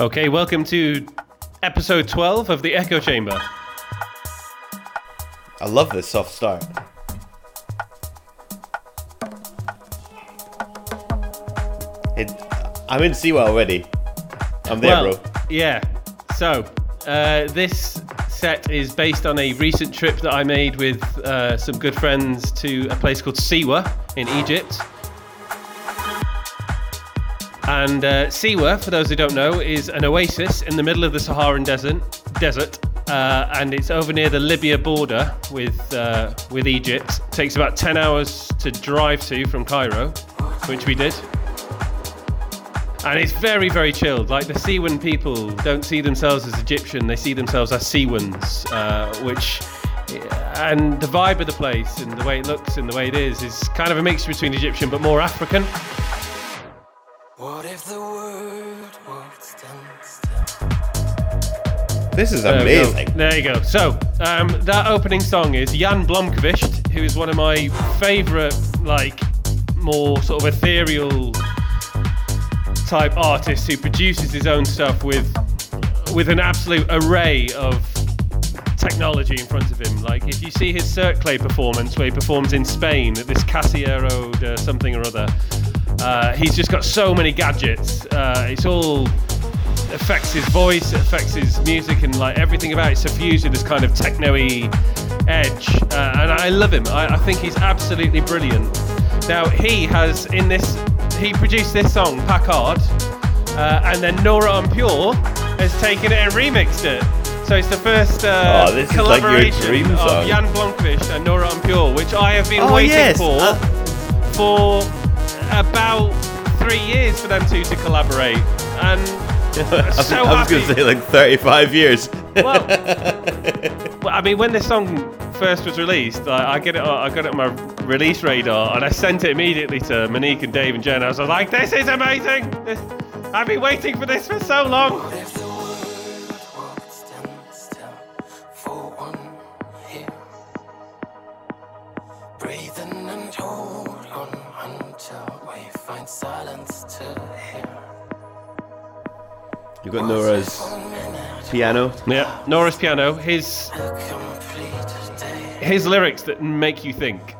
Okay, welcome to episode 12 of the Echo Chamber. I love this soft start. It, I'm in Siwa already. I'm there, well, bro. Yeah. So, uh, this set is based on a recent trip that I made with uh, some good friends to a place called Siwa in Egypt. And uh, Siwa, for those who don't know, is an oasis in the middle of the Saharan desert. Desert, uh, and it's over near the Libya border with uh, with Egypt. takes about ten hours to drive to from Cairo, which we did. And it's very, very chilled. Like the Siwan people don't see themselves as Egyptian; they see themselves as Siwans, uh, which. And the vibe of the place and the way it looks and the way it is is kind of a mixture between Egyptian but more African. This is There amazing. There you go. So um, that opening song is Jan Blomqvist, who is one of my favourite, like, more sort of ethereal type artists who produces his own stuff with with an absolute array of technology in front of him. Like if you see his Cercle performance where he performs in Spain at this Casillero de something or other, uh, he's just got so many gadgets. Uh, it's all affects his voice, it affects his music, and like everything about it suffused with this kind of techno-y edge. Uh, and I love him. I, I think he's absolutely brilliant. Now he has in this, he produced this song Packard, uh, and then Nora En Pure has taken it and remixed it. So it's the first uh, Oh, this is like your collaboration dream of. Jan Blomqvist and Nora En Pure, which I have been Oh, waiting yes. for Uh, for about three years for them two to collaborate. And I was, so I was going to say like 35 years. well, well, I mean, when this song first was released, I, I get it. I got it on my release radar, and I sent it immediately to Monique and Dave and Jen. I was like, "This is amazing! This, I've been waiting for this for so long." What if You've got Nora's piano. Yeah, Nora's piano. His his lyrics that make you think.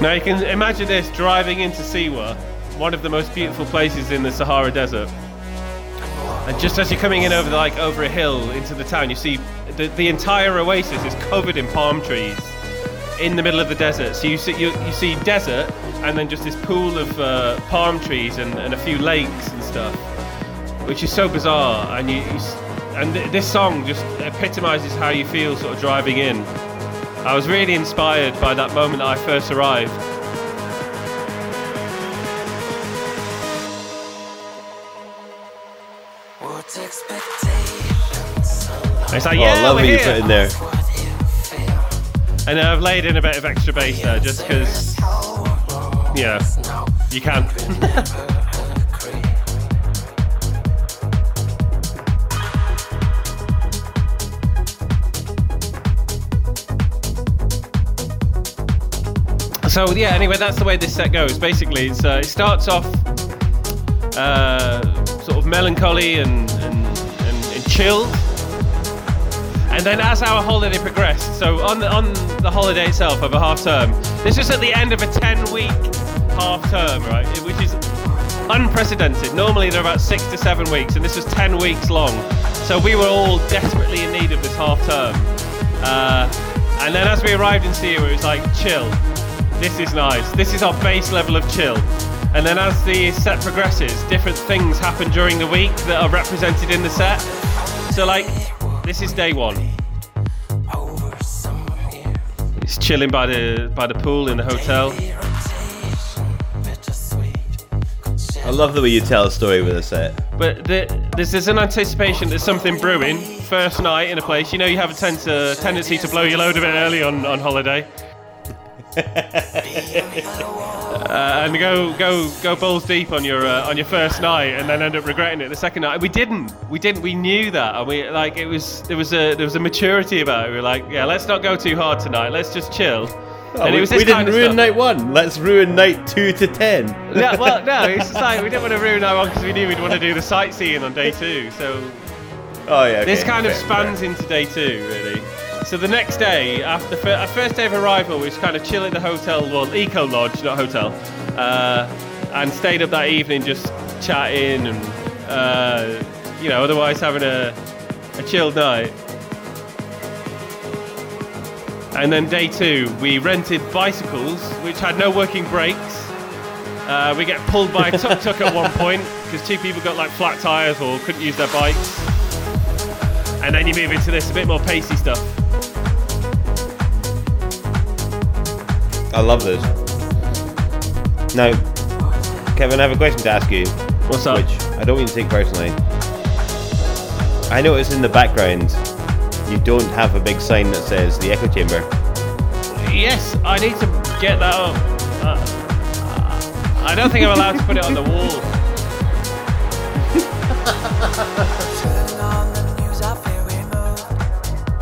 Now you can imagine this driving into Siwa, one of the most beautiful places in the Sahara Desert. And just as you're coming in over the, like over a hill into the town, you see the, the entire oasis is covered in palm trees in the middle of the desert. So you see you, you see desert and then just this pool of uh, palm trees and, and a few lakes and stuff, which is so bizarre. And you, you and th- this song just epitomizes how you feel sort of driving in. I was really inspired by that moment I first arrived. And it's like, Oh, yeah, I love what you here. put in there. what you feel? And I've laid in a bit of extra bass there just because, yeah, you can. So yeah, anyway, that's the way this set goes. Basically, it's, uh, it starts off uh, sort of melancholy and, and, and, and chilled, and then as our holiday progressed, so on the, on the holiday itself of a half term, this was at the end of a 10-week half term, right? Which is unprecedented. Normally they're about six to seven weeks, and this was 10 weeks long. So we were all desperately in need of this half term. Uh, and then as we arrived in Siwa, it was like, chill. This is nice. This is our base level of chill. And then as the set progresses, different things happen during the week that are represented in the set. So like, this is day one. Over It's chilling by the by the pool in the hotel. I love the way you tell a story with a set. But the, there's, there's an anticipation there's something brewing. First night in a place, you know you have a tend to, uh, tendency to blow your load a bit early on, on holiday. uh, and go go go balls deep on your uh, on your first night, and then end up regretting it the second night. We didn't. We didn't. We knew that, and we like it was there was a there was a maturity about it. We were like, yeah, let's not go too hard tonight. Let's just chill. Oh, we, this we didn't ruin stuff. night one. Let's ruin night two to ten. Yeah, well, no, it's just like we didn't want to ruin night one because we knew we'd want to do the sightseeing on day two. So Oh yeah. this okay, kind of fair, spans into day two, really. So the next day, after fir- our first day of arrival, we was kind of chill at the hotel, well, Eco Lodge, not hotel, uh, and stayed up that evening just chatting and, uh, you know, otherwise having a, a chilled night. And then day two, we rented bicycles, which had no working brakes. Uh, we get pulled by a tuk tuk at one point because two people got like flat tires or couldn't use their bikes. And then you move into this a bit more pacey stuff. I love this. Now, Kevin, I have a question to ask you, What's up? which I don't mean to take personally. I notice in the background you don't have a big sign that says the echo chamber. Yes, I need to get that up. Uh, I don't think I'm allowed to put it on the wall.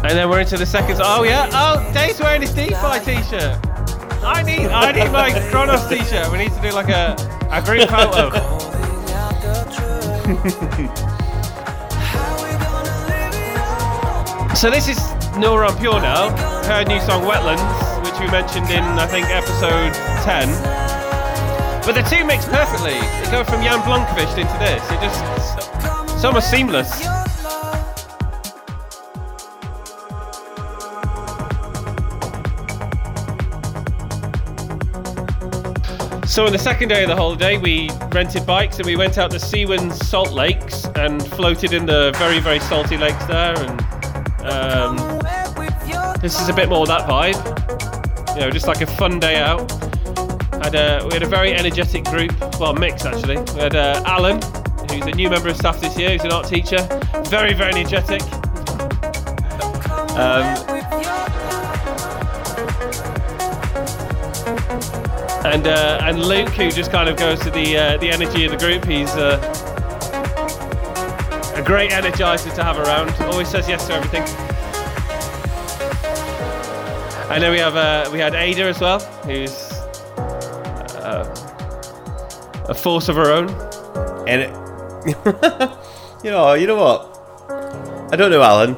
And then we're into the seconds. Oh yeah. Oh, Dave's wearing his D-Fi t-shirt. I need, I need my Kronos t-shirt. We need to do like a a group photo. So this is Nora En Pure now. Her new song Wetlands, which we mentioned in I think episode 10. But the two mix perfectly. They go from Jan Blomqvist into this. It just it's almost seamless. So on the second day of the holiday, we rented bikes and we went out to Siwan Salt Lakes and floated in the very, very salty lakes there. And um, this is a bit more of that vibe. You know, just like a fun day out. Had a, we had a very energetic group, well, mix actually. We had uh, Alan, who's a new member of staff this year, who's an art teacher. Very, very energetic. Um, and uh, and Luke, who just kind of goes to the uh, the energy of the group. He's uh, a great energizer to have around. Always says yes to everything. And then we have uh, we had Ada as well, who's uh, a force of her own. And it, you know, you know what? I don't know Alan.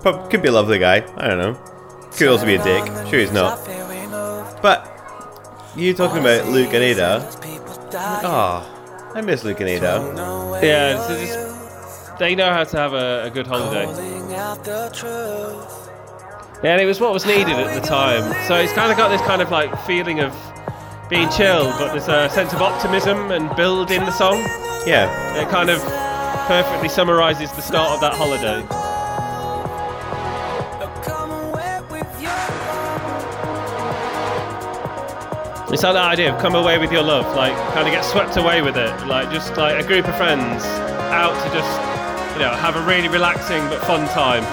Prob- could be a lovely guy. I don't know. Could also be a dick. Sure, he's not. But you talking about Luke and Ada? Oh, I miss Luke and Ada. Yeah, just, they know how to have a, a good holiday. Yeah, and it was what was needed at the time. So it's kind of got this kind of like feeling of being chill, but there's a sense of optimism and build in the song. Yeah, It kind of perfectly summarizes the start of that holiday. It's like that idea of come away with your love, like kind of get swept away with it, like just like a group of friends out to just, you know, have a really relaxing but fun time.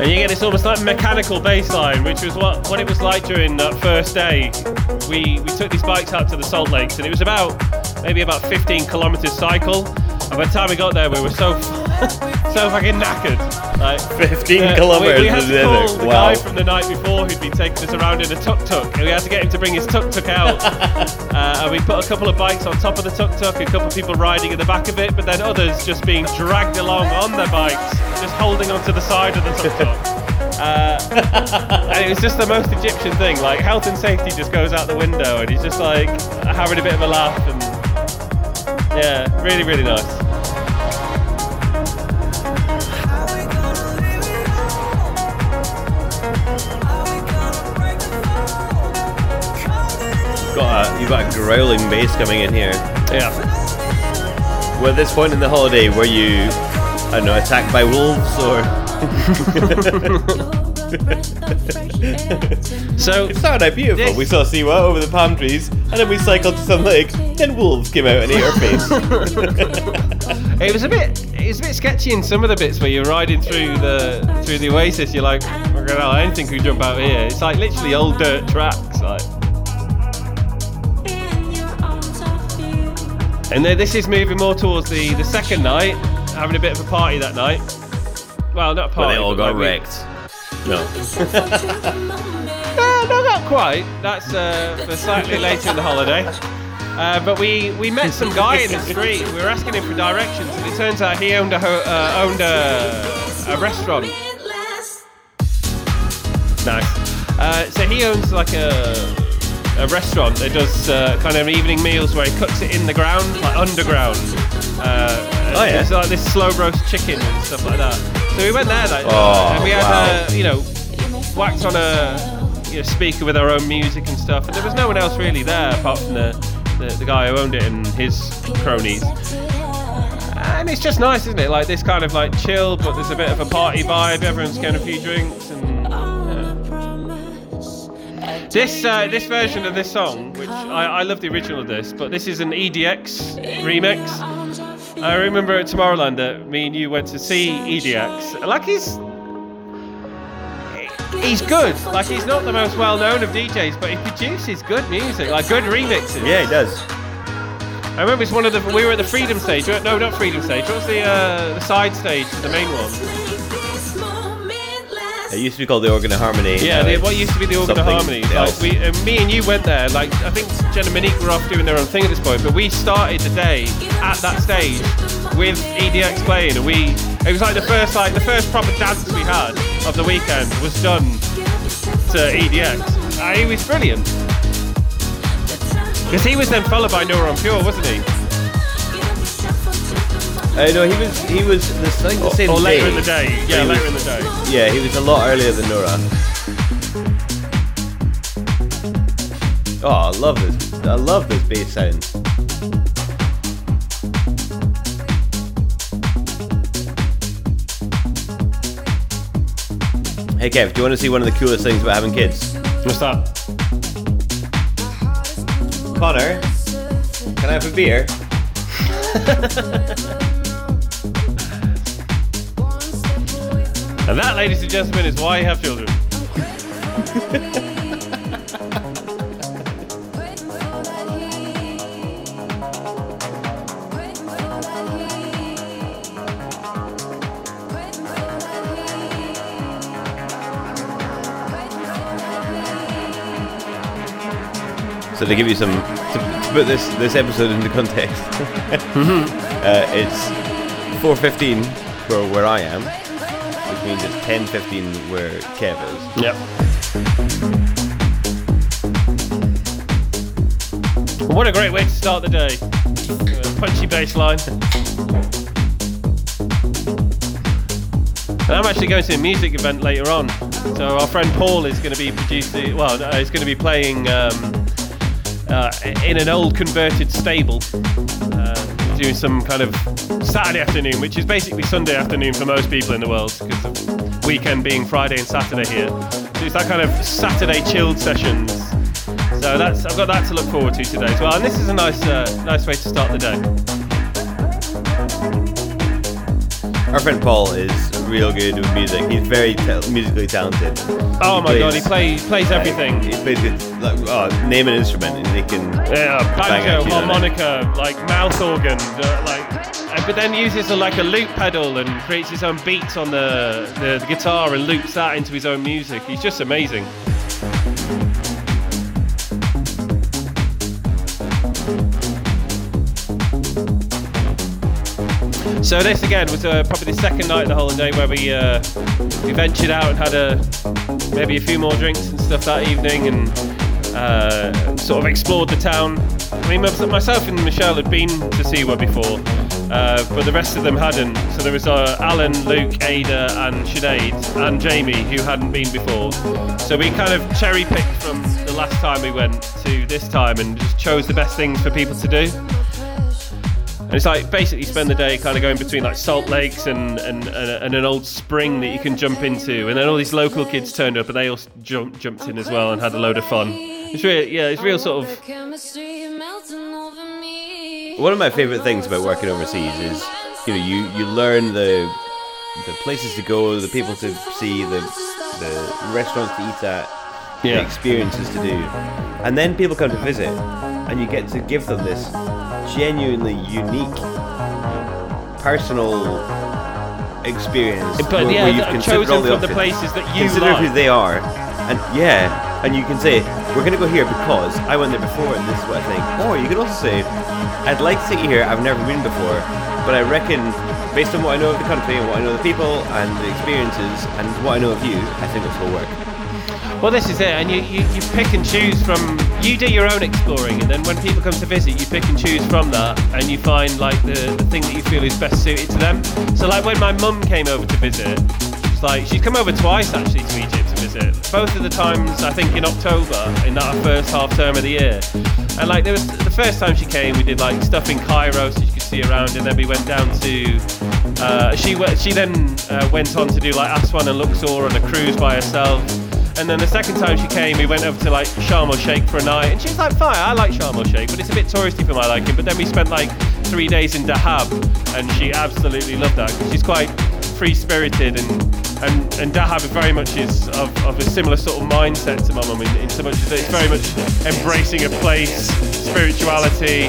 And you get this almost like mechanical bass line, which was what, what it was like during that first day. We we took these bikes out to the Salt Lakes, and it was about maybe about 15 kilometers cycle. And by the time we got there, we were so so fucking knackered. Like 15 uh, kilometers We, we had to call the Wow. guy from the night before who'd been taking us around in a tuk tuk, and we had to get him to bring his tuk tuk out. uh, and we put a couple of bikes on top of the tuk tuk, a couple of people riding in the back of it, but then others just being dragged along on their bikes, just holding onto the side of the tuk tuk. Uh, and it was just the most Egyptian thing. Like health and safety just goes out the window, and he's just like having a bit of a laugh, and yeah, really, really nice. got a, you got a growling bass coming in here. Yeah. Well, at this point in the holiday, were you, I don't know, attacked by wolves or? So It started out beautiful. This- We saw Siwa over the palm trees, and then we cycled to some lake. Then wolves came out and ate our face. it was a bit it was a bit sketchy in some of the bits where you're riding through the through the oasis. You're like, "Fucking hell, I don't think we jump out here. It's like literally old dirt tracks. Like, and then this is moving more towards the the second night, having a bit of a party that night. Well, not a but party. they all got like we- wrecked. No. Uh, no, not quite. That's uh, for slightly later in the holiday. Uh, but we, we met some guy in the street. We were asking him for directions, and it turns out he owned a ho- uh, owned a, a restaurant. Nice. Uh, so he owns like a a restaurant that does uh, kind of evening meals where he cooks it in the ground, like underground. Uh, Oh, yeah. It's like this slow roast chicken and stuff like that. So we went there, like, Oh, and we had wow. uh, you know whacked on a you know, speaker with our own music and stuff. And there was no one else really there apart from the, the, the guy who owned it and his cronies. And it's just nice, isn't it? Like this kind of like chill, but there's a bit of a party vibe. Everyone's getting a few drinks and. yeah. This uh, this version of this song, which I, I love the original of this, but this is an EDX remix. I remember at Tomorrowland that me and you went to see EDX. Like he's he's good. Like he's not the most well known of DJs, but he produces good music, like good remixes. Yeah, he does. I remember it's one of the we were at the Freedom stage. No, not Freedom stage. What was the uh, the side stage, the main one? It used to be called the Organ of Harmony. Yeah, the, what used to be the Organ of something Harmony. Like we, uh, me and you went there. Like I think Jen and Monique were off doing their own thing at this point, but we started the day at that stage with EDX playing, and we. It was like the first like the first proper dance we had of the weekend was done to EDX. Uh, he was brilliant because he was then followed by Nora En Pure, wasn't he? Uh, no, he was he was the, I think the same or later day. in the day. Yeah, He was- later in the day. Yeah, he was a lot earlier than Nora. Oh, I love this. I love this bass sound. Hey Kev, do you want to see one of the coolest things about having kids? What's that? Connor, can I have a beer? And that, ladies and gentlemen, is why you have children. So to give you some to, to put this this episode into context, uh, it's 4:15 for where I am, means it's 10:15 where Kev is. Yep. What a great way to start the day. Uh, punchy bass line. And I'm actually going to a music event later on. So our friend Paul is going to be producing, well, he's going to be playing um, uh, in an old converted stable. Uh, doing some kind of Saturday afternoon, which is basically Sunday afternoon for most people in the world, because the weekend being Friday and Saturday here. So it's that kind of Saturday chilled sessions. So that's I've got that to look forward to today as well. And this is a nice uh, nice way to start the day. Our friend Paul is real good with music. He's very ta- musically talented. Oh my god, he plays- plays plays everything. He plays it. Like, oh, name an instrument and he can. Yeah, banjo, harmonica, like mouth organ, uh, like, but then uses a, like a loop pedal and creates his own beats on the, the, the guitar and loops that into his own music. He's just amazing. So this again was uh, probably the second night of the holiday where we uh, we ventured out and had a maybe a few more drinks and stuff that evening and uh, sort of explored the town. I mean, myself and Michelle had been to Siwa before, uh, but the rest of them hadn't. So there was uh, Alan, Luke, Ada, and Sinead, and Jamie who hadn't been before. So we kind of cherry picked from the last time we went to this time and just chose the best things for people to do. And it's like basically spend the day kind of going between like salt lakes and, and, and, and an old spring that you can jump into. And then all these local kids turned up and they all jumped, jumped in as well and had a load of fun. It's real, yeah, it's real sort of. One of my favorite things about working overseas is, you know, you, you learn the the places to go, the people to see, the the restaurants to eat at, the experiences to do, and then people come to visit, and you get to give them this genuinely unique, personal experience. But where, yeah, where you've considered all chosen the from the places that you consider who they are, and yeah, and you can say we're gonna go here because I went there before, and this is what I think. Or you can also say I'd like to take here. I've never been before, but I reckon based on what I know of the country and what I know of the people and the experiences and what I know of you, I think this will work. Well, this is it, and you, you, you pick and choose from. You do your own exploring, and then when people come to visit, you pick and choose from that, and you find like the, the thing that you feel is best suited to them. So, like when my mum came over to visit, it's like she's come over twice actually to Egypt to visit. Both of the times, I think, in October, in that first half term of the year. And like there was the first time she came, we did like stuff in Cairo, so she could see around, and then we went down to. Uh, she she then uh, went on to do like Aswan and Luxor on a cruise by herself. And then the second time she came, we went over to like Sharm el Sheikh for a night, and she was like, "Fine, I like Sharm el Sheikh, but it's a bit touristy for my liking." But then we spent like three days in Dahab, and she absolutely loved that 'cause she's quite free-spirited, and and and Dahab very much is of, of a similar sort of mindset to my mum, in, in so much it's very much embracing a place, spirituality.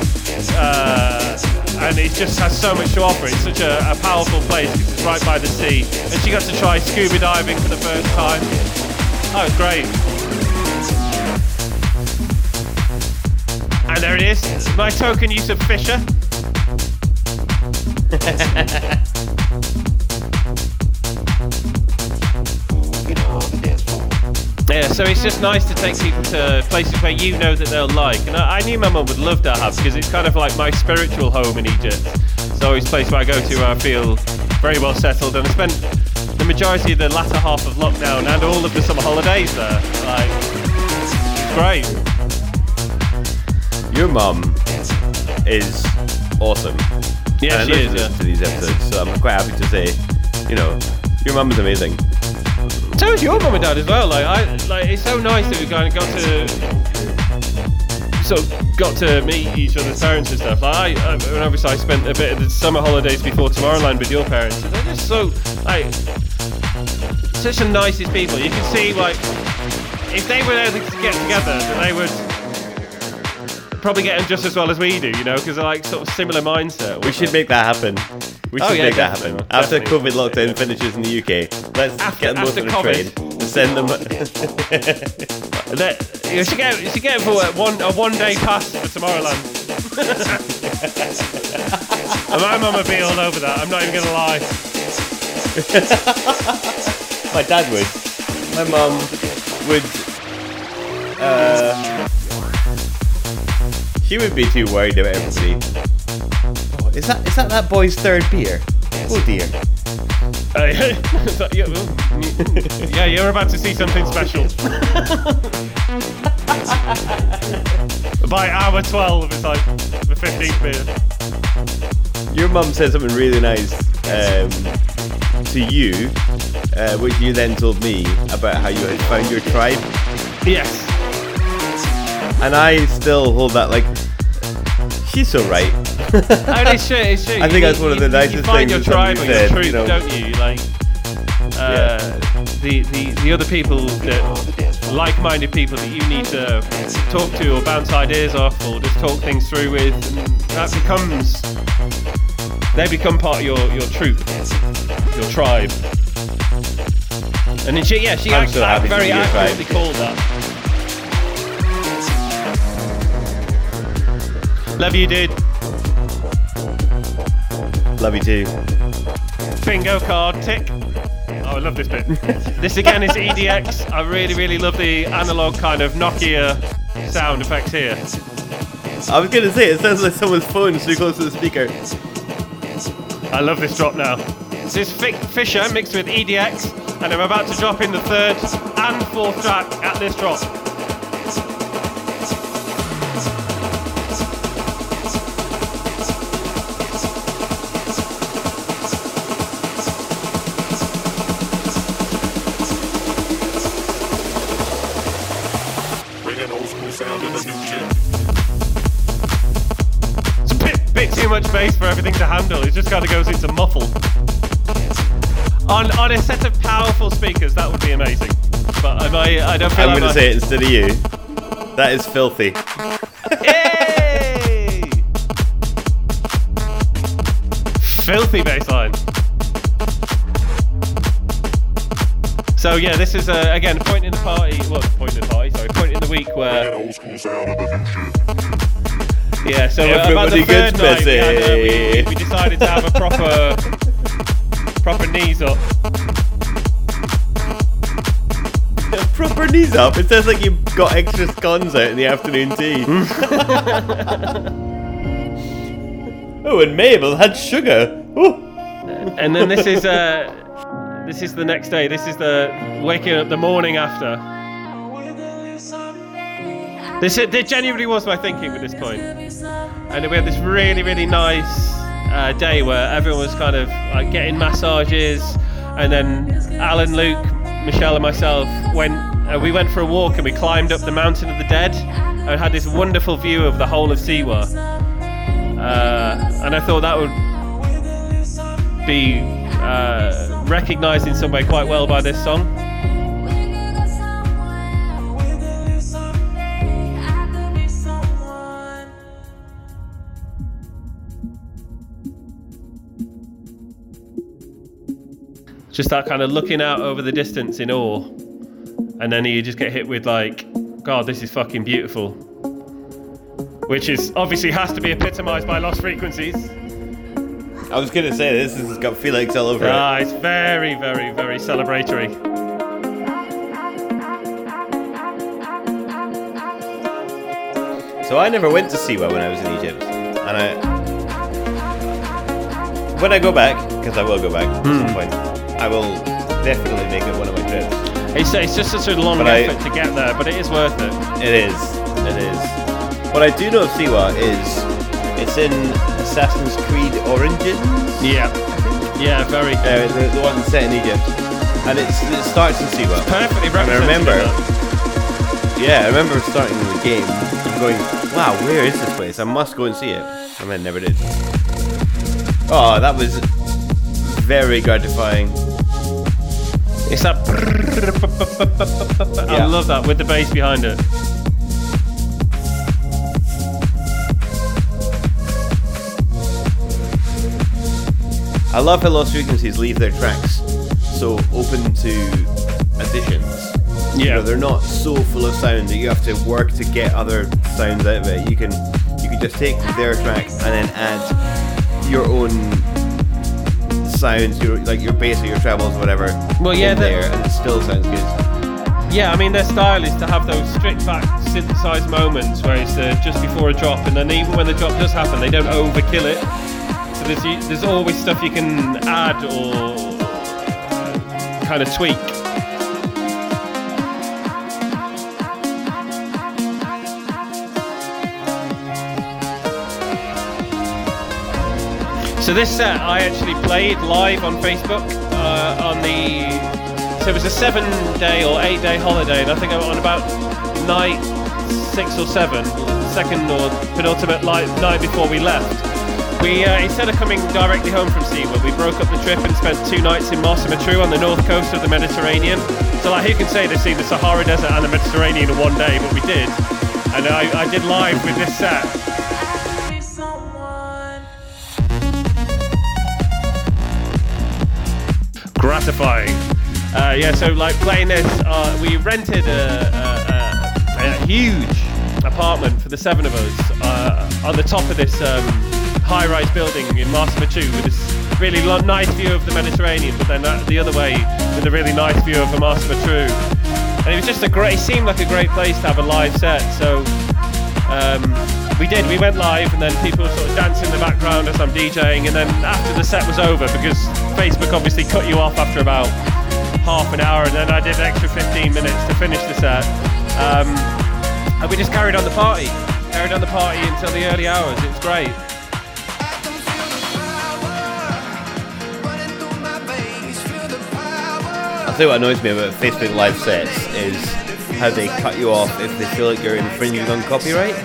Uh, and it just has so much to offer. It's such a, a powerful place because it's right by the sea. And she got to try scuba diving for the first time. Oh, it's great. And there it is, my token use of Fisher. Yeah, so it's just nice to take people to places where you know that they'll like. And I, I knew my mum would love Dahab because it's kind of like my spiritual home in Egypt. It's always a place where I go to where I feel very well settled. And I spent the majority of the latter half of lockdown and all of the summer holidays there. Like, it's great. Your mum is awesome. Yeah, and she is. Yeah. to these episodes, so I'm quite happy to say, you know, your mum is amazing. So is your mum and dad as well. Like, I like it's so nice that we kind of got to sort of got to meet each other's parents and stuff. Like, I, I and obviously I spent a bit of the summer holidays before Tomorrowland with your parents. And they're just so like such the nicest people. You can see like if they were able to get together, they would probably get them just as well as we do. You know, because they're like sort of similar mindset. We should make that happen. We Oh, should yeah, make that happen. After definitely. COVID lockdown finishes in the UK, let's After- get them both on a COVID. train send them. That, you should get you should get for a one a one day pass for Tomorrowland. and my mum would be all over that. I'm not even gonna lie. My dad would. My mum would. Uh, she would be too worried about everybody. Oh, is that is that that boy's third beer? Oh dear. Uh, yeah, well, yeah, you're about to see something special. By hour 12, it's like the 15th beer. Your mum said something really nice um, to you, uh, which you then told me about how you had found your tribe, Yes. and I still hold that like. She's so right. Oh, it's true, it's true. I think You- that's one of you- the nicest You find things your tribe somebody your said, troop, you know. don't you? Like, uh, the, the, the other people that like-minded people that you need to talk to or bounce ideas off or just talk things through with, that becomes they become part of your your troop, your tribe. And then she, yeah, she I'm act, so act happy very be your tribe. accurately called that. Love you, dude. Love you too. Bingo card, tick. Oh, I love this bit. this again is EDX. I really, really love the analog kind of Nokia sound effects here. I was gonna say it sounds like someone's phone is too close to the speaker. I love this drop now. This is Fick Fisher mixed with EDX, and I'm about to drop in the third and fourth track at this drop. It's a bit, bit too much bass for everything to handle. It just kind of goes into muffle. On on a set of powerful speakers, that would be amazing. But am I, I don't feel I'm like going to say it instead of you. That is filthy. Yay! Filthy baseline. So yeah, this is uh, again point in the party. Well, point in the party. Sorry, point in the week where. Yeah, so uh, about the Everybody third gets night, we, had, uh, we, busy. we decided to have a proper, proper knees up. Proper knees up. It sounds like you've got extra scones out in the afternoon tea. oh, and Mabel had sugar. Oh. And then this is uh, this is the next day. This is the waking up the morning after. This it genuinely was my thinking with this point. And we had this really really nice uh, day where everyone was kind of like getting massages, and then Alan, Luke, Michelle, and myself went. Uh, we went for a walk and we climbed up the mountain of the dead and had this wonderful view of the whole of Siwa. Uh, and I thought that would be uh, recognised in some way quite well by this song. Just that kind of looking out over the distance in awe, and then you just get hit with like, God, this is fucking beautiful. Which is obviously has to be epitomised by Lost Frequencies. I was going to say, this has got Felix all over it. Ah, it's very, very, very celebratory. So I never went to Siwa when I was in Egypt. And I. When I go back, because I will go back at some point, I will definitely make it one of my trips. It's, it's just such a long But I- effort to get there, but it is worth it. It is. It is. What I do know of Siwa is it's in Assassin's Creed Origins. Yeah. Yeah, very Uh, the, the one set in Egypt. And it's, it starts in Siwa. Perfectly And I remember, yeah, I remember starting the game and going, wow, where is this place? I must go and see it. And then never did. Oh, that was very gratifying. It's that. I Yeah. love that with the bass behind it. I love how Lost Frequencies leave their tracks so open to additions. You Yeah. know, they're not so full of sound that you have to work to get other sounds out of it. You can you can just take their track and then add your own sounds, your like your bass or your trebles or whatever. Well, yeah, in the- there and it still sounds good. Yeah, I mean their style is to have those stripped back synthesized moments where it's uh, just before a drop, and then even when the drop does happen, they don't overkill it. So there's there's always stuff you can add or uh, kind of tweak. So this set I actually played live on Facebook uh, on the. So it was a seven-day or eight-day holiday, and I think I'm on about night six or seven, second or penultimate light, night before we left. We uh, instead of coming directly home from Siwa, we broke up the trip and spent two nights in Marsa Matruh on the north coast of the Mediterranean. So like who can say they've seen the Sahara Desert and the Mediterranean in one day, but we did. And I, I did live with this set. Gratifying. Uh, yeah, so like playing this, uh, we rented a, a, a, a huge apartment for the seven of us uh, on the top of this um, high-rise building in Marsa Matruh with this really lo- nice view of the Mediterranean, but then uh, the other way with a really nice view of Marsa Matruh. And it was just a great, it seemed like a great place to have a live set. So um, we did. We went live, and then people sort of dancing in the background as I'm DJing. And then after the set was over, because Facebook obviously cut you off after about half an hour, and then I did an extra 15 minutes to finish the set. Um, and we just carried on the party, carried on the party until the early hours. It's great. I think what annoys me about Facebook live sets is how they cut you off if they feel like you're infringing on copyright.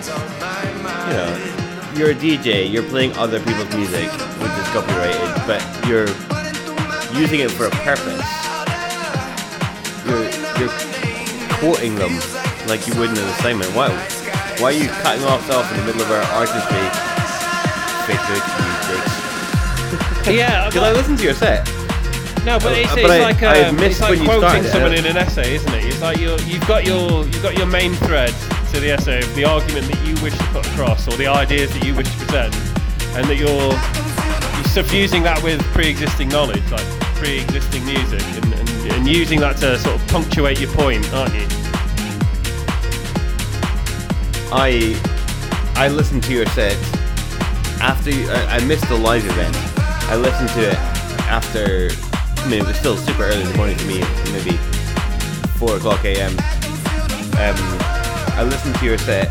You know, you're a DJ, you're playing other people's music, which is copyrighted, but you're using it for a purpose. You're, you're quoting them like you would in an assignment. Why, why are you cutting off off in the middle of our artistry? Facebook, you dicks. Yeah, Did I listen to your set? No, but it's, Uh, it's but I- like I um, it's like when quoting it. someone in an essay, isn't it? It's like you're, you've got your you've got your main thread to the essay of the argument that you wish to put across or the ideas that you wish to present, and that you're you're suffusing that with pre-existing knowledge, like pre-existing music, and, and, and using that to sort of punctuate your point, aren't you? I I listened to your set after you, I, I missed the live event. I listened to it after. I mean, it was still super early in the morning for me, maybe four o'clock a.m. Um, I listened to your set,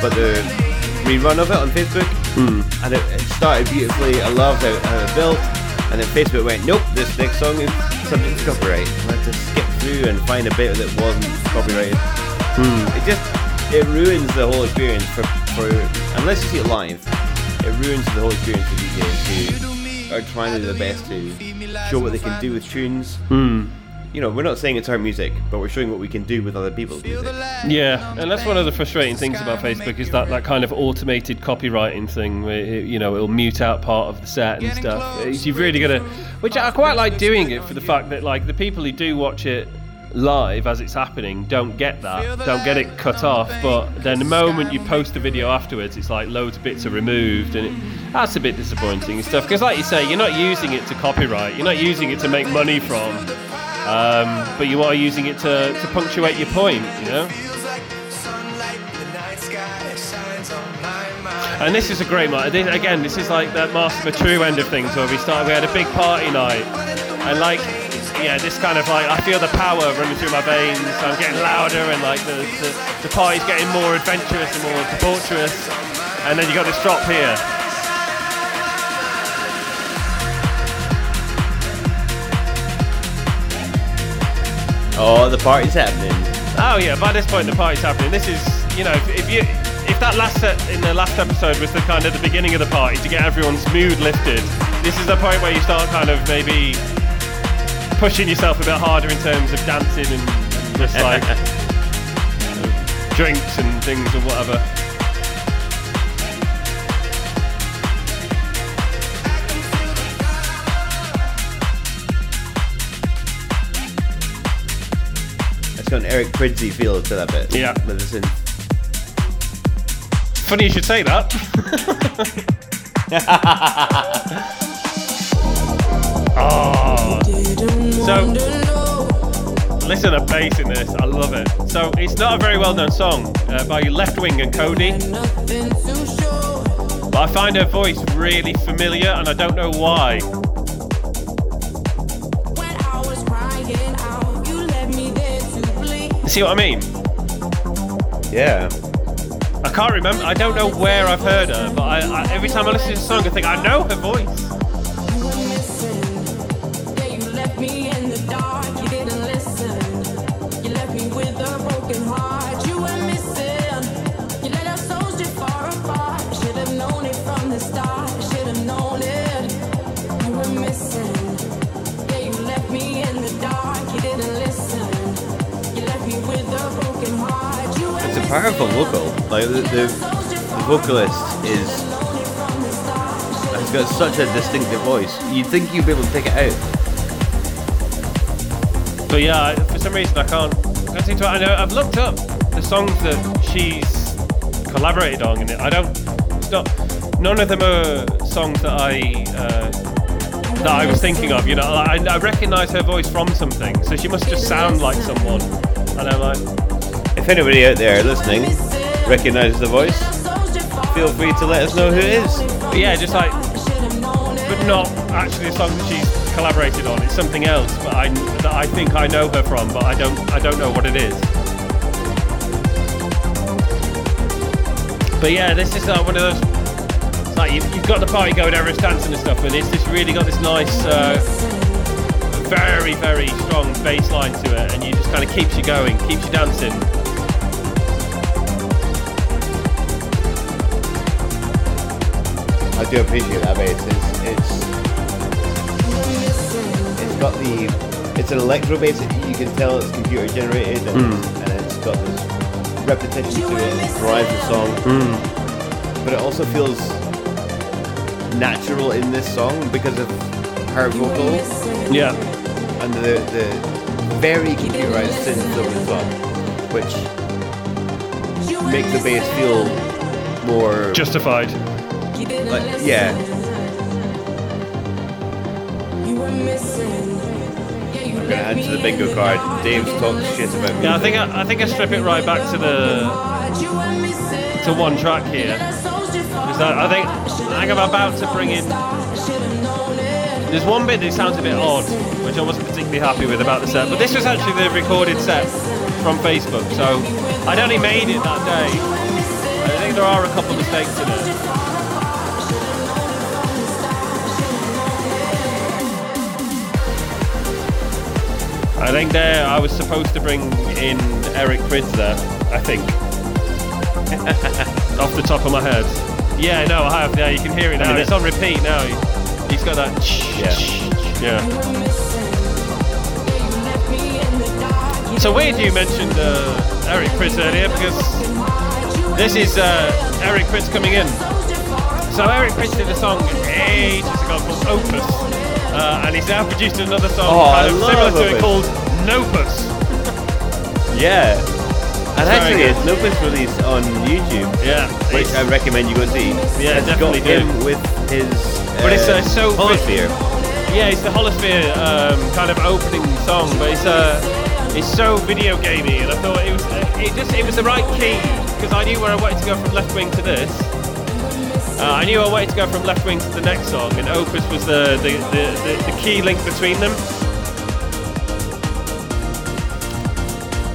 but the rerun of it on Facebook, and it, it started beautifully. I loved how, how it built, and then Facebook went, "Nope, this next song is subject to copyright." I had to skip through and find a bit that wasn't copyrighted. Hmm. It just it ruins the whole experience for, for unless you see it live. It ruins the whole experience for DJs who are trying to do their best to show what they can do with tunes. Hmm. You know, we're not saying it's our music, but we're showing what we can do with other people's music. Yeah, and that's one of the frustrating things about Facebook is that that kind of automated copyrighting thing. Where it, you know, it'll mute out part of the set and stuff. It's- You've really got to, which I quite like doing it for the fact that like the people who do watch it live as it's happening don't get that, don't get it cut off. But then the moment you post the video afterwards, it's like loads of bits are removed, and it, that's a bit disappointing and stuff. Because like you say, you're not using it to copyright, you're not using it to make money from. Um, but you are using it to, to punctuate your point, you know? And this is a great. This, again, this is like that Marsa Matruh end of things where we started, we had a big party night. And like, yeah, this kind of like, I feel the power running through my veins. I'm getting louder and like the, the, the party's getting more adventurous and more debaucherous. And then you got this drop here. Oh, the party's happening. Oh yeah, by this point the party's happening. This is, you know, if, if you if that last set in the last episode was the kind of the beginning of the party to get everyone's mood lifted, this is the point where you start kind of maybe pushing yourself a bit harder in terms of dancing and just like drinks and things or whatever. Got an Eric Prydz feel to that bit. Yeah. In. Funny you should say that. oh. So, listen to bass in this. I love it. So, it's not a very well known song uh, by Leftwing and Kody, but I find her voice really familiar and I don't know why. See what I mean? Yeah. I can't remember. I don't know where I've heard her, but I, I, every time I listen to the song, I think I know her voice. Powerful vocal. Like the, the, the vocalist is has got such a distinctive voice. You'd think you'd be able to pick it out. But yeah, for some reason I can't. I can't seem to. I know I've looked up the songs that she's collaborated on, and I don't. It's not. None of them are songs that I uh, that I was thinking of. You know, I, I recognise her voice from something, so she must just sound like someone. And I'm like, If anybody out there listening recognizes the voice, feel free to let us know who it is. but yeah, just like, but not actually a song that she's collaborated on. It's something else, but I that I think I know her from, but I don't. I don't know what it is. But yeah, this is like one of those. Like you've, you've got the party going, everyone's dancing and stuff, and it's just really got this nice uh, very, very strong bass line to it, and you just kind of keeps you going, keeps you dancing. I do appreciate that bass. It's it's it's got the it's an electro bass. You can tell it's computer generated, and, hmm. and it's got this repetition to it. It drives the song, hmm. but it also feels natural in this song because of her vocal Yeah. and the the very computerized synths of the song, which make the bass feel more Justified. Like yeah. I'm gonna add to the bingo card. Dave's talked shit about me. Yeah, I think I, I think I strip it right back to the to one track here. 'Cause I, I think I think I'm about to bring in. There's one bit that sounds a bit odd, which I wasn't particularly happy with about the set. But this was actually the recorded set from Facebook, so I'd only made it that day. I think there are a couple of mistakes in it. I think there I was supposed to bring in Eric Prydz there, I think. Off the top of my head. Yeah, no, I have. Yeah, you can hear it now. it's on repeat now. He's got that. Yeah. Yeah. So weird you mentioned uh, Eric Prydz earlier because this is uh, Eric Prydz coming in. So Eric Prydz did a song ages ago called Opus, uh, and he's now produced another song Oh, kind of similar to it Opus. called Nopus. Yeah. And Very actually, it's Nopus released on YouTube, Yeah, which I recommend you go see. Yeah, it's definitely got do. him with his. But it's, uh, so- holosphere. Yeah, it's the Holosphere um, kind of opening song, but it's uh, it's so video gamey, and I thought it was it just it was the right key because I knew where I wanted to go from Leftwing to this. Uh, I knew I wanted to go from Leftwing to the next song, and Opus was the the, the, the, the key link between them.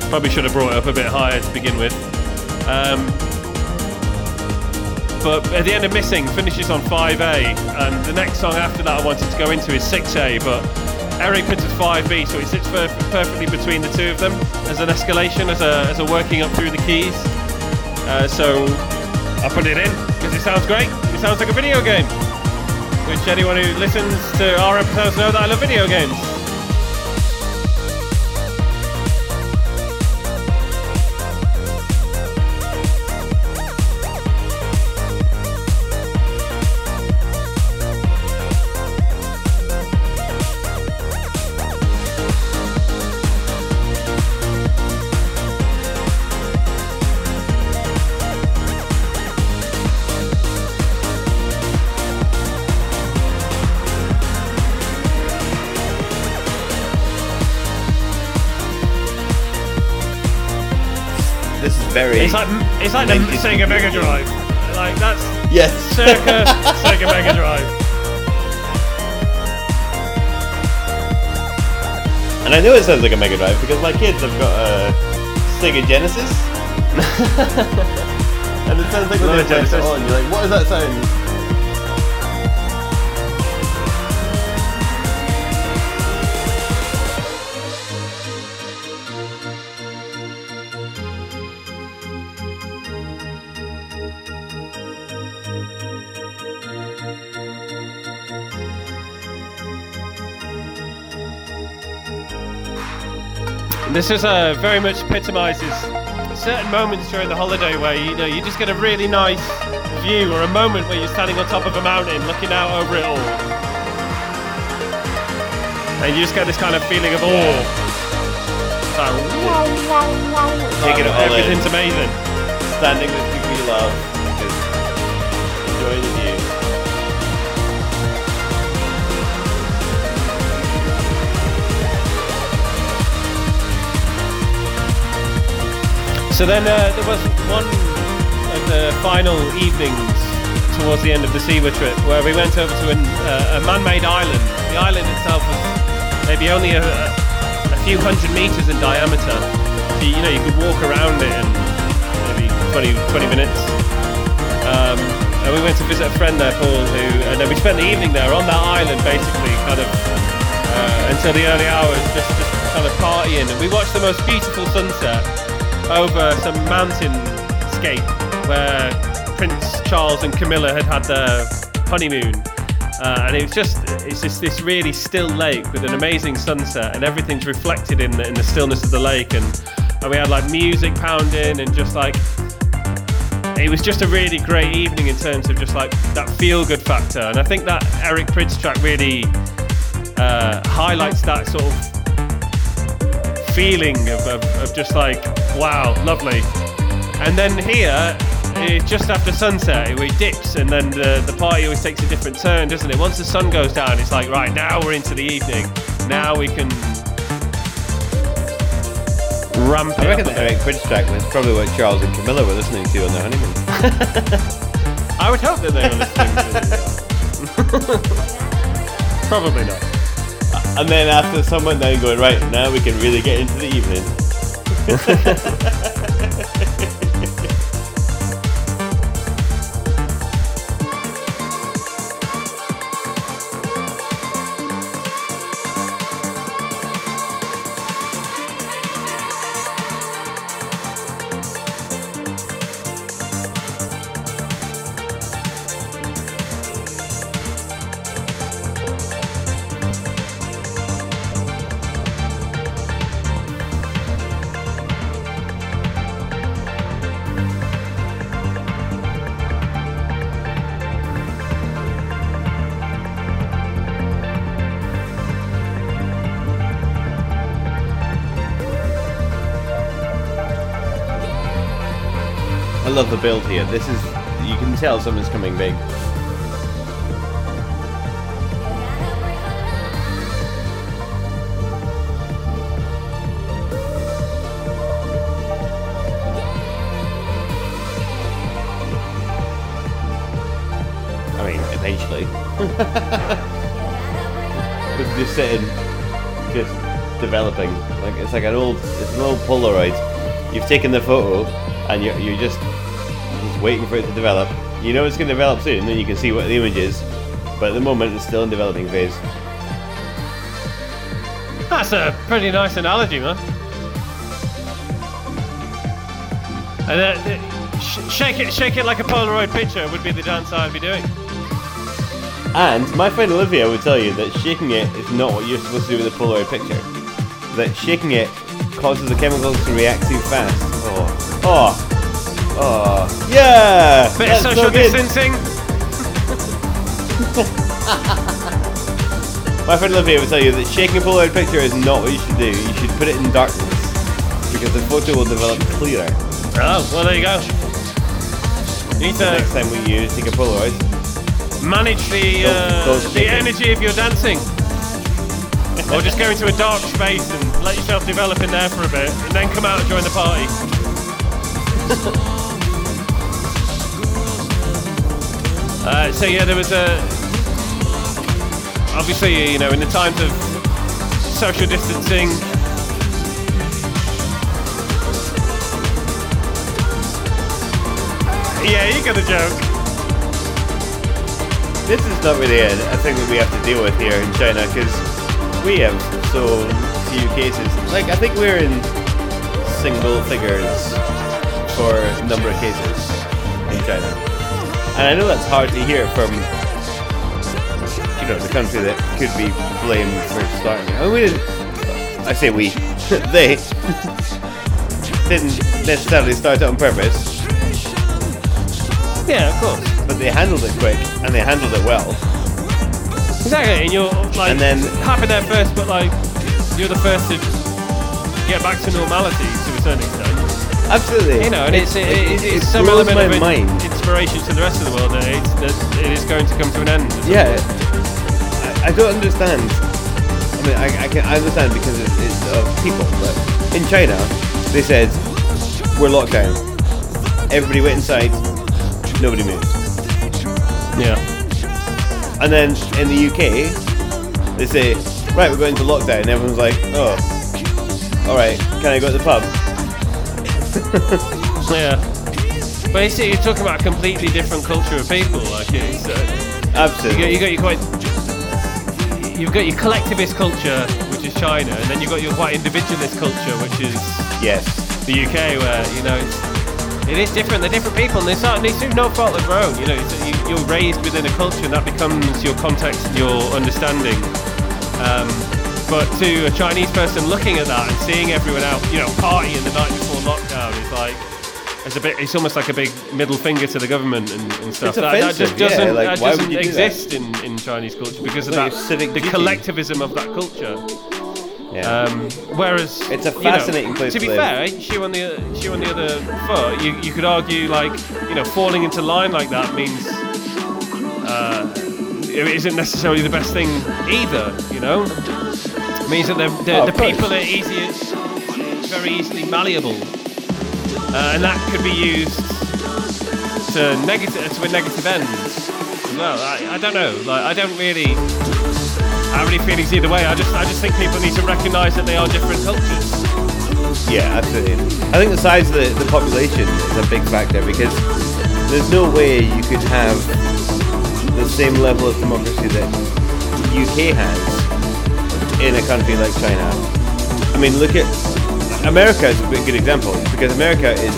Probably should have brought it up a bit higher to begin with. Um, but at the end of Missing finishes on 5A, and the next song after that I wanted to go into is 6A, but Eric Prydz it 5B, so it sits per- perfectly between the two of them as an escalation, as a, as a working up through the keys. Uh, so I put it in sounds great. It sounds like a video game, which anyone who listens to our episodes know that I love video games. Very. It's like it's like the Sega Mega Drive. Like that's yes. circa Sega Mega Drive. and I know it sounds like a Mega Drive because my kids have got a Sega Genesis. and it sounds like when they a press it Genesis. on, you're like, what is that sound? This is uh, very much epitomises certain moments during the holiday where you know you just get a really nice view or a moment where you're standing on top of a mountain looking out over it all, and you just get this kind of feeling of awe. It's like, wow, wow, wow. Taking it all in. Everything's amazing. Standing with people you love, enjoying the view. So then uh, there was one of the final evenings towards the end of the Siwa trip where we went over to an, uh, a man-made island. The island itself was maybe only a, a few hundred meters in diameter. So, you know, you could walk around it in maybe 20, 20 minutes. Um, and we went to visit a friend there, Paul, who, and then we spent the evening there on that island, basically, kind of uh, until the early hours, just, just kind of partying. And we watched the most beautiful sunset over some mountain scape where Prince Charles and Camilla had had their honeymoon. Uh, and it was just it's just this really still lake with an amazing sunset and everything's reflected in the, in the stillness of the lake and, and we had like music pounding and just like it was just a really great evening in terms of just like that feel good factor and I think that Eric Prydz track really uh, highlights that sort of feeling of, of, of just like wow lovely and then here it's just after sunset it dips and then the, the party always takes a different turn doesn't it once the sun goes down it's like right now we're into the evening now we can ramp it I reckon the. Eric Prydz track was probably what Charles and Camilla were listening to on their honeymoon. I would hope that they were listening to it. Probably not. And then after someone down going, right, now we can really get into the evening. love the build here. This is, you can tell someone's coming big. I mean, eventually. but just sitting, just developing. Like it's like an old, it's an old Polaroid. You've taken the photo, and you're, you're just just waiting for it to develop. You know it's going to develop soon, and you can see what the image is. But at the moment, it's still in developing phase. That's a pretty nice analogy, man. And uh, sh- shake it, shake it like a Polaroid picture would be the dance I'd be doing. And my friend Olivia would tell you that shaking it is not what you're supposed to do with a Polaroid picture. That shaking it causes the chemicals to react too fast. Oh, oh, oh, yeah. Bit of social distancing. My friend Olivia would tell you that shaking a Polaroid picture is not what you should do. You should put it in darkness because the photo will develop clearer. Oh, well there you go. You need Next time we use take a Polaroid. manage the uh, Don't- don't the energy of your dancing. or just go into a dark space and let yourself develop in there for a bit, and then come out and join the party. uh, so yeah, there was a obviously you know in the times of social distancing. Yeah, you got a joke. This is not really a, a thing that we have to deal with here in China because we have so few cases. Like, I think we're in single figures for number of cases in China. And I know that's hard to hear from, you know, the country that could be blamed for starting it. I mean, we didn't, I say we, they didn't necessarily start it on purpose, Yeah, of course. but they handled it quick and they handled it well. Exactly, and you're like And then- happy there first, but like you're the first to get back to normality to a certain extent. Absolutely. You know, and it's, it, it, it it's some element my of in- mind. Inspiration to the rest of the world that, it's, that it is going to come to an end. Yeah. I, I don't understand. I mean, I, I can I understand because it's, it's of people, but in China, they said we're locked down. Everybody went inside. Nobody moved. yeah. And then in the UK, they say, right, we're going into lockdown. And everyone's like, oh, all right, can I go to the pub? Yeah. See, you're talking about a completely different culture of people. Like it's, uh, you got Absolutely. you got you quite you've got your collectivist culture, which is China, and then you've got your quite individualist culture, which is Yes. the UK, where you know it's, it is different. They're different people, and they start they through no fault of their own. You know, you, you're raised within a culture, and that becomes your context, and your understanding. Um, but to a Chinese person looking at that and seeing everyone out, you know, partying the night before lockdown is like. It's a bit. It's almost like a big middle finger to the government and, and stuff. That, that just doesn't, like, that doesn't you do that? exist in, in Chinese culture because of that civic the duty. collectivism of that culture. Yeah. Um, whereas It's a you know, fascinating place To be fair, shoe on the shoe on the other foot, you, you could argue like you know falling into line like that means uh, it isn't necessarily the best thing either. You know, it means that the, the, Oh, the people are easy, very easily malleable, uh, and that could be used to negative to a negative end. Well, I, I don't know. Like I don't really have any feelings either way. I just I just think people need to recognise that they are different cultures. Yeah, absolutely. I think the size of the, the population is a big factor because there's no way you could have the same level of democracy that the UK has in a country like China. I mean, look at America is a good example because America is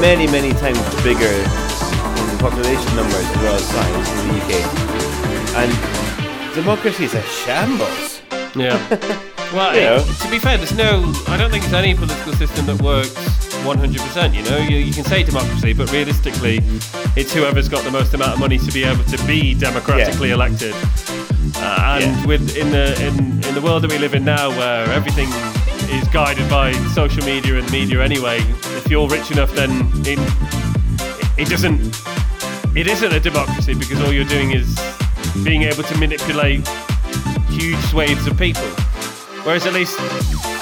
many, many times bigger in population numbers as well as size than the UK. And democracy is a shambles. Yeah. Well, You know. it- to be fair, there's no. I don't think there's any political system that works 100%. You know, you, you can say democracy, but realistically, it's whoever's got the most amount of money to be able to be democratically elected. Uh, and Yeah. with in the in, in the world that we live in now, where everything is guided by social media and media anyway, if you're rich enough, then it, it doesn't. It isn't a democracy because all you're doing is being able to manipulate huge swathes of people. Whereas at least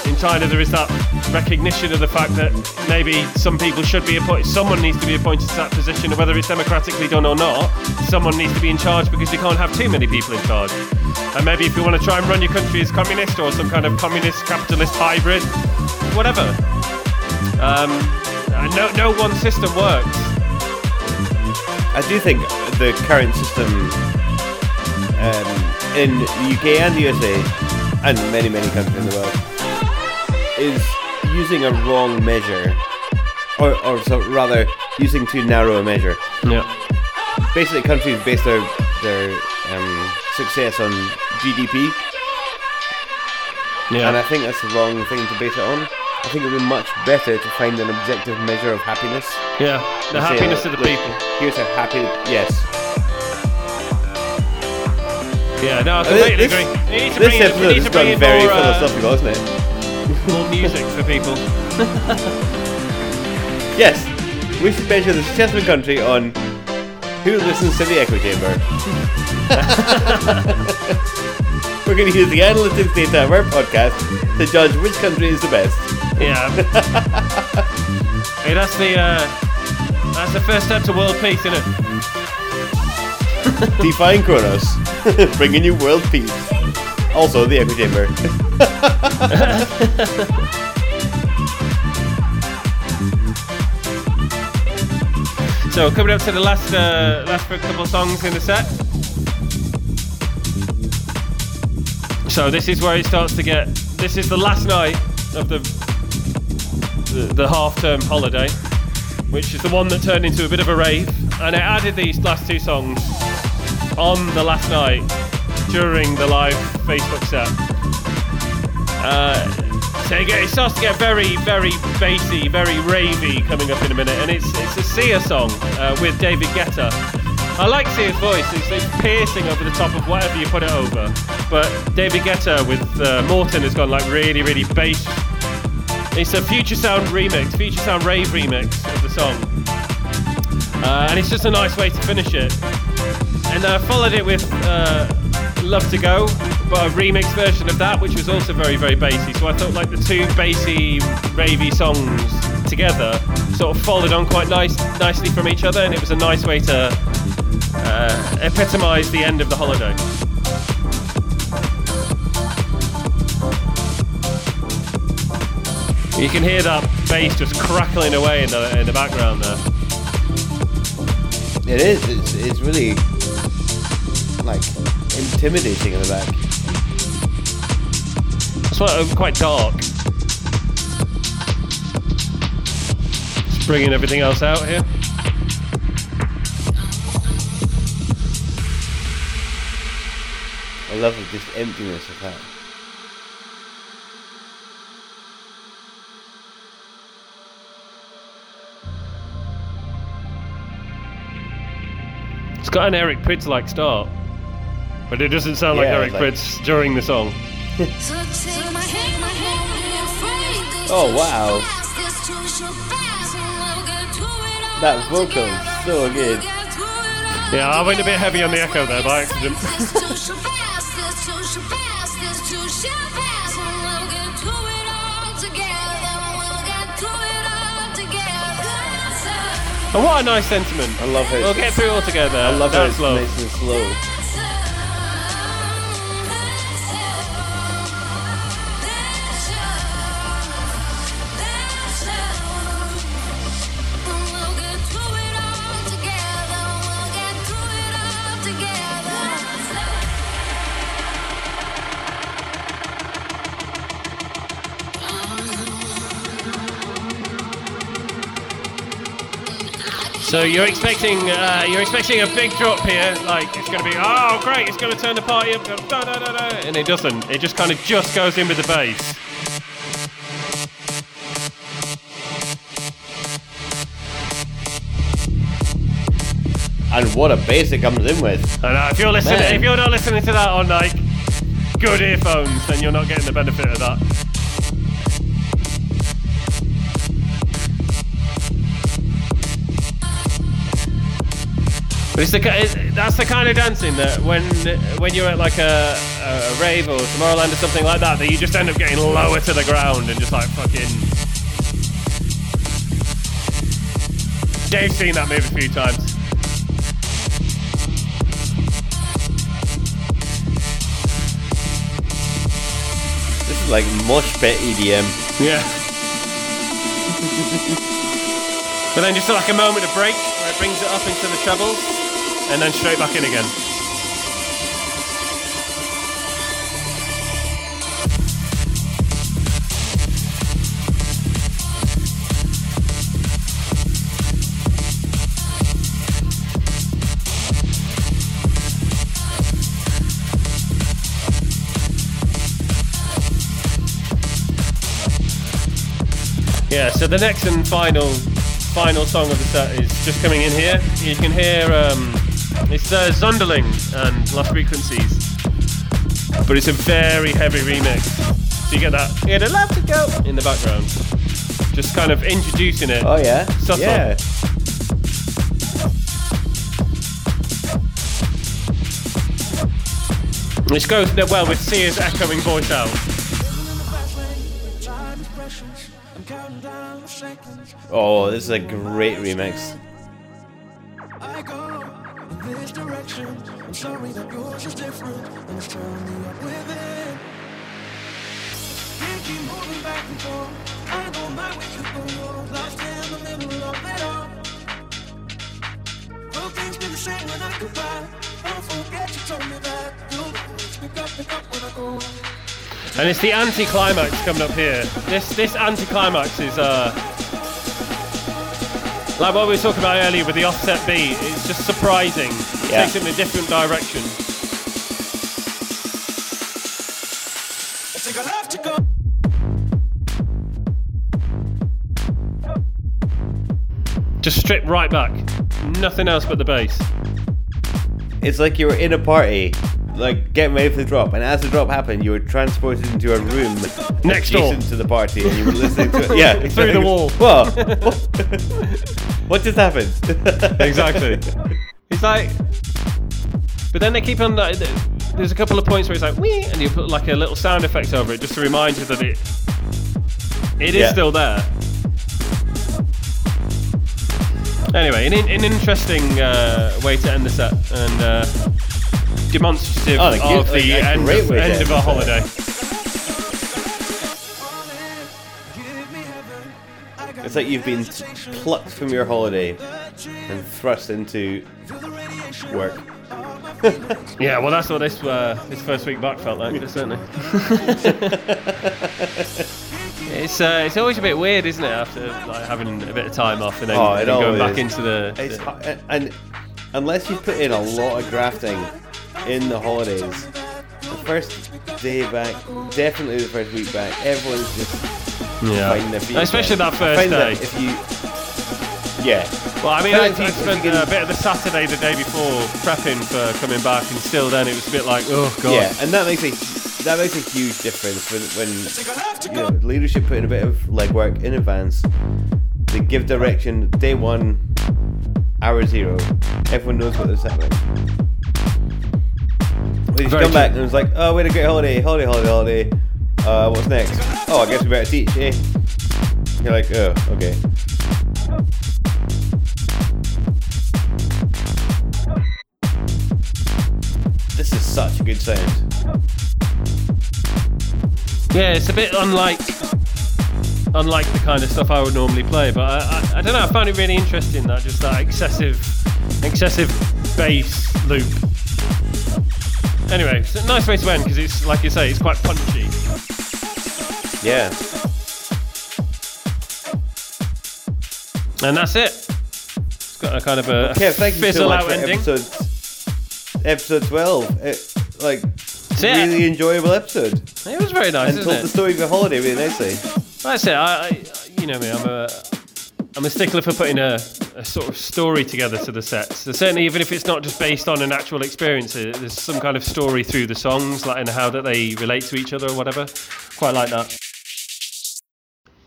in China there is that recognition of the fact that maybe some people should be appointed, someone needs to be appointed to that position, and whether it's democratically done or not, someone needs to be in charge because you can't have too many people in charge. And maybe if you want to try and run your country as communist or some kind of communist capitalist hybrid, whatever. Um, uh, no, no one system works. I do think the current system um, in the UK and the USA and many, many countries in the world is using a wrong measure, or, or so rather, using too narrow a measure. Yeah. Basically, countries base their their um, success on GDP, Yeah. and I think that's the wrong thing to base it on. I think it would be much better to find an objective measure of happiness. yeah. The Say, happiness uh, of the like, people. Here's a happy yes. Yeah, no, I Uh, completely this- agree. Need to This in, episode has gone very more, uh, philosophical, hasn't it? more music for people. Yes, we should measure the success of a country on who listens to the echo chamber. We're going to use the analytics data of our podcast to judge which country is the best. Yeah. hey, that's the uh, that's the first step to world peace, isn't it? D-Fi and Kronos, bringing you world peace. Also, the echo chamber. So coming up to the last uh, last couple of songs in the set. So this is where it starts to get. This is the last night of the the, the half-term holiday, which is the one that turned into a bit of a rave, and I added these last two songs on the last night during the live Facebook set. Uh, so it, starts to get very, very bassy, very ravey coming up in a minute, and it's it's a Sia song uh, with David Guetta. I like Sia's voice; it's, it's piercing over the top of whatever you put it over. But David Guetta with uh, Morten has gone like really, really bass. It's a Future Sound remix, Future Sound rave remix of the song, uh, and it's just a nice way to finish it. And I followed it with uh, Love to Go, a remix version of that, which was also very, very bassy. So I thought like the two bassy, ravey songs together sort of folded on quite nice, nicely from each other, and it was a nice way to uh, epitomise the end of the holiday. You can hear that bass just crackling away in the in the background there. It is. It's, it's really like intimidating in the back. Quite, uh, quite dark. Just bringing everything else out here. I love this emptiness of that. It's got an Eric Prydz like start, but it doesn't sound like Eric like- Prydz during the song. Oh, wow. That vocal is so good. Yeah, I went a bit heavy on the echo there by accident. And what a nice sentiment. I love it. We'll get through it all together. I love how That's it's love. nice and slow. So you're expecting uh, you're expecting a big drop here, like it's going to be oh great, it's going to turn the party up, da, da, da, da, and it doesn't. It just kind of just goes in with the bass. And what a bass it comes in with. And uh, if you're listening, Man. if you're not listening to that on like good earphones, then you're not getting the benefit of that. But it's the, it, that's the kind of dancing that when when you're at like a, a, a rave or Tomorrowland or something like that, that you just end up getting lower to the ground and just like fucking. Dave's seen that move a few times. This is like mosh pit EDM. Yeah. but then just like a moment of break where it brings it up into the trebles and then straight back in again. Yeah, so the next and final final song of the set is just coming in here. You can hear um, it's uh, Zonderling and Lost Frequencies, but it's a very heavy remix. So you get that "Yeah, the love to go" in the background, just kind of introducing it. Oh yeah. Subtle. Yeah. Which goes well with Sia's echoing voice out. Oh, this is a great remix. And. I know my way you go, lost in the middle of it all. Will things be the same when I goodbye? Don't forget you told me that you'll always pick up, pick up when I go. And it's the anti-climax coming up here. This this anti-climax is uh like what we were talking about earlier with the offset beat. It's just surprising. It Yeah. takes it in a different direction. Just strip right back. Nothing else but the bass. It's like you were in a party, like getting ready for the drop, and as the drop happened, you were transported into a room Next door. to the party, and you were listening to it. Yeah, Through the wall. Whoa! what just happened? Exactly. It's like, but then they keep on. Like, there's a couple of points where it's like, wee, and you put like a little sound effect over it just to remind you that it it is Yeah. still there. Anyway, an, an interesting uh, way to end the set and uh, demonstrative Oh, like, of like, the end, of, end of a holiday. Give me heaven. I got it's like you've been plucked from your holiday and thrust into feel the radiation. work. Yeah, well, that's what this uh, this first week back felt like, certainly. it's uh, it's always a bit weird, isn't it, after like having a bit of time off and then, Oh, and then going back into the. It's the- hard, and unless you put in a lot of grafting in the holidays, the first day back, definitely the first week back, everyone's just finding their feet. yeah. Especially again. that I first find day. that if you, yeah, Well, I mean, I, spent uh, a bit of the Saturday, the day before, prepping for coming back, and still then it was a bit like, oh god. yeah, and that makes a that makes a huge difference when when you know leadership put in a bit of legwork in advance. They give direction day one, hour zero. Everyone knows what they're happening. When you Very come back and it's like, oh, we had a great holiday, holiday, holiday, holiday. Uh, what's next? Oh, I guess we better teach, eh? You're like, oh, okay. This is such a good sound. Yeah, it's a bit unlike unlike the kind of stuff I would normally play, but I, I, I don't know. I found it really interesting that just that excessive excessive bass loop. Anyway, it's a nice way to end because it's like you say, it's quite punchy. Yeah. And that's it. It's got a kind of a, a Kev, thank you so much out for ending. episode episode twelve. It, like it. really enjoyable episode, It was very nice, and told it? the story of your holiday really nicely. That's it. I, I, you know me. I'm a, I'm a stickler for putting a, a sort of story together to the sets. So certainly, even if it's not just based on an actual experience, there's some kind of story through the songs, like and how that they relate to each other or whatever. Quite like that.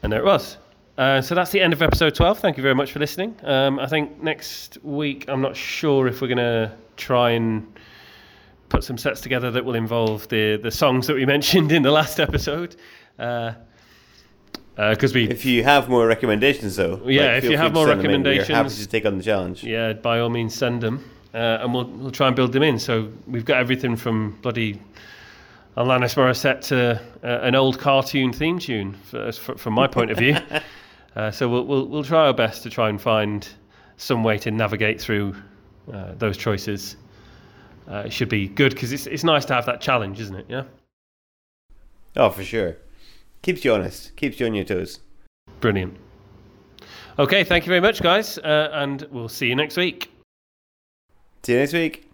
And there it was. Uh, so that's the end of episode 12. Thank you very much for listening. Um, I think next week, I'm not sure if we're going to try and put some sets together that will involve the, the songs that we mentioned in the last episode. Because uh, we If you have more recommendations, though, Yeah, like, if you have more send them in. We're happy recommendations- to take on the challenge. Yeah, by all means, send them, uh, and we'll we'll try and build them in. So we've got everything from bloody Alanis Morissette to uh, an old cartoon theme tune, for, fr- from my point of view. uh, so we'll, we'll we'll try our best to try and find some way to navigate through uh, those choices. Uh, it should be good because it's it's nice to have that challenge, isn't it? Yeah, Oh, for sure. Keeps you honest. Keeps you on your toes. brilliant. Okay, thank you very much, guys, uh, and we'll see you next week. See you next week.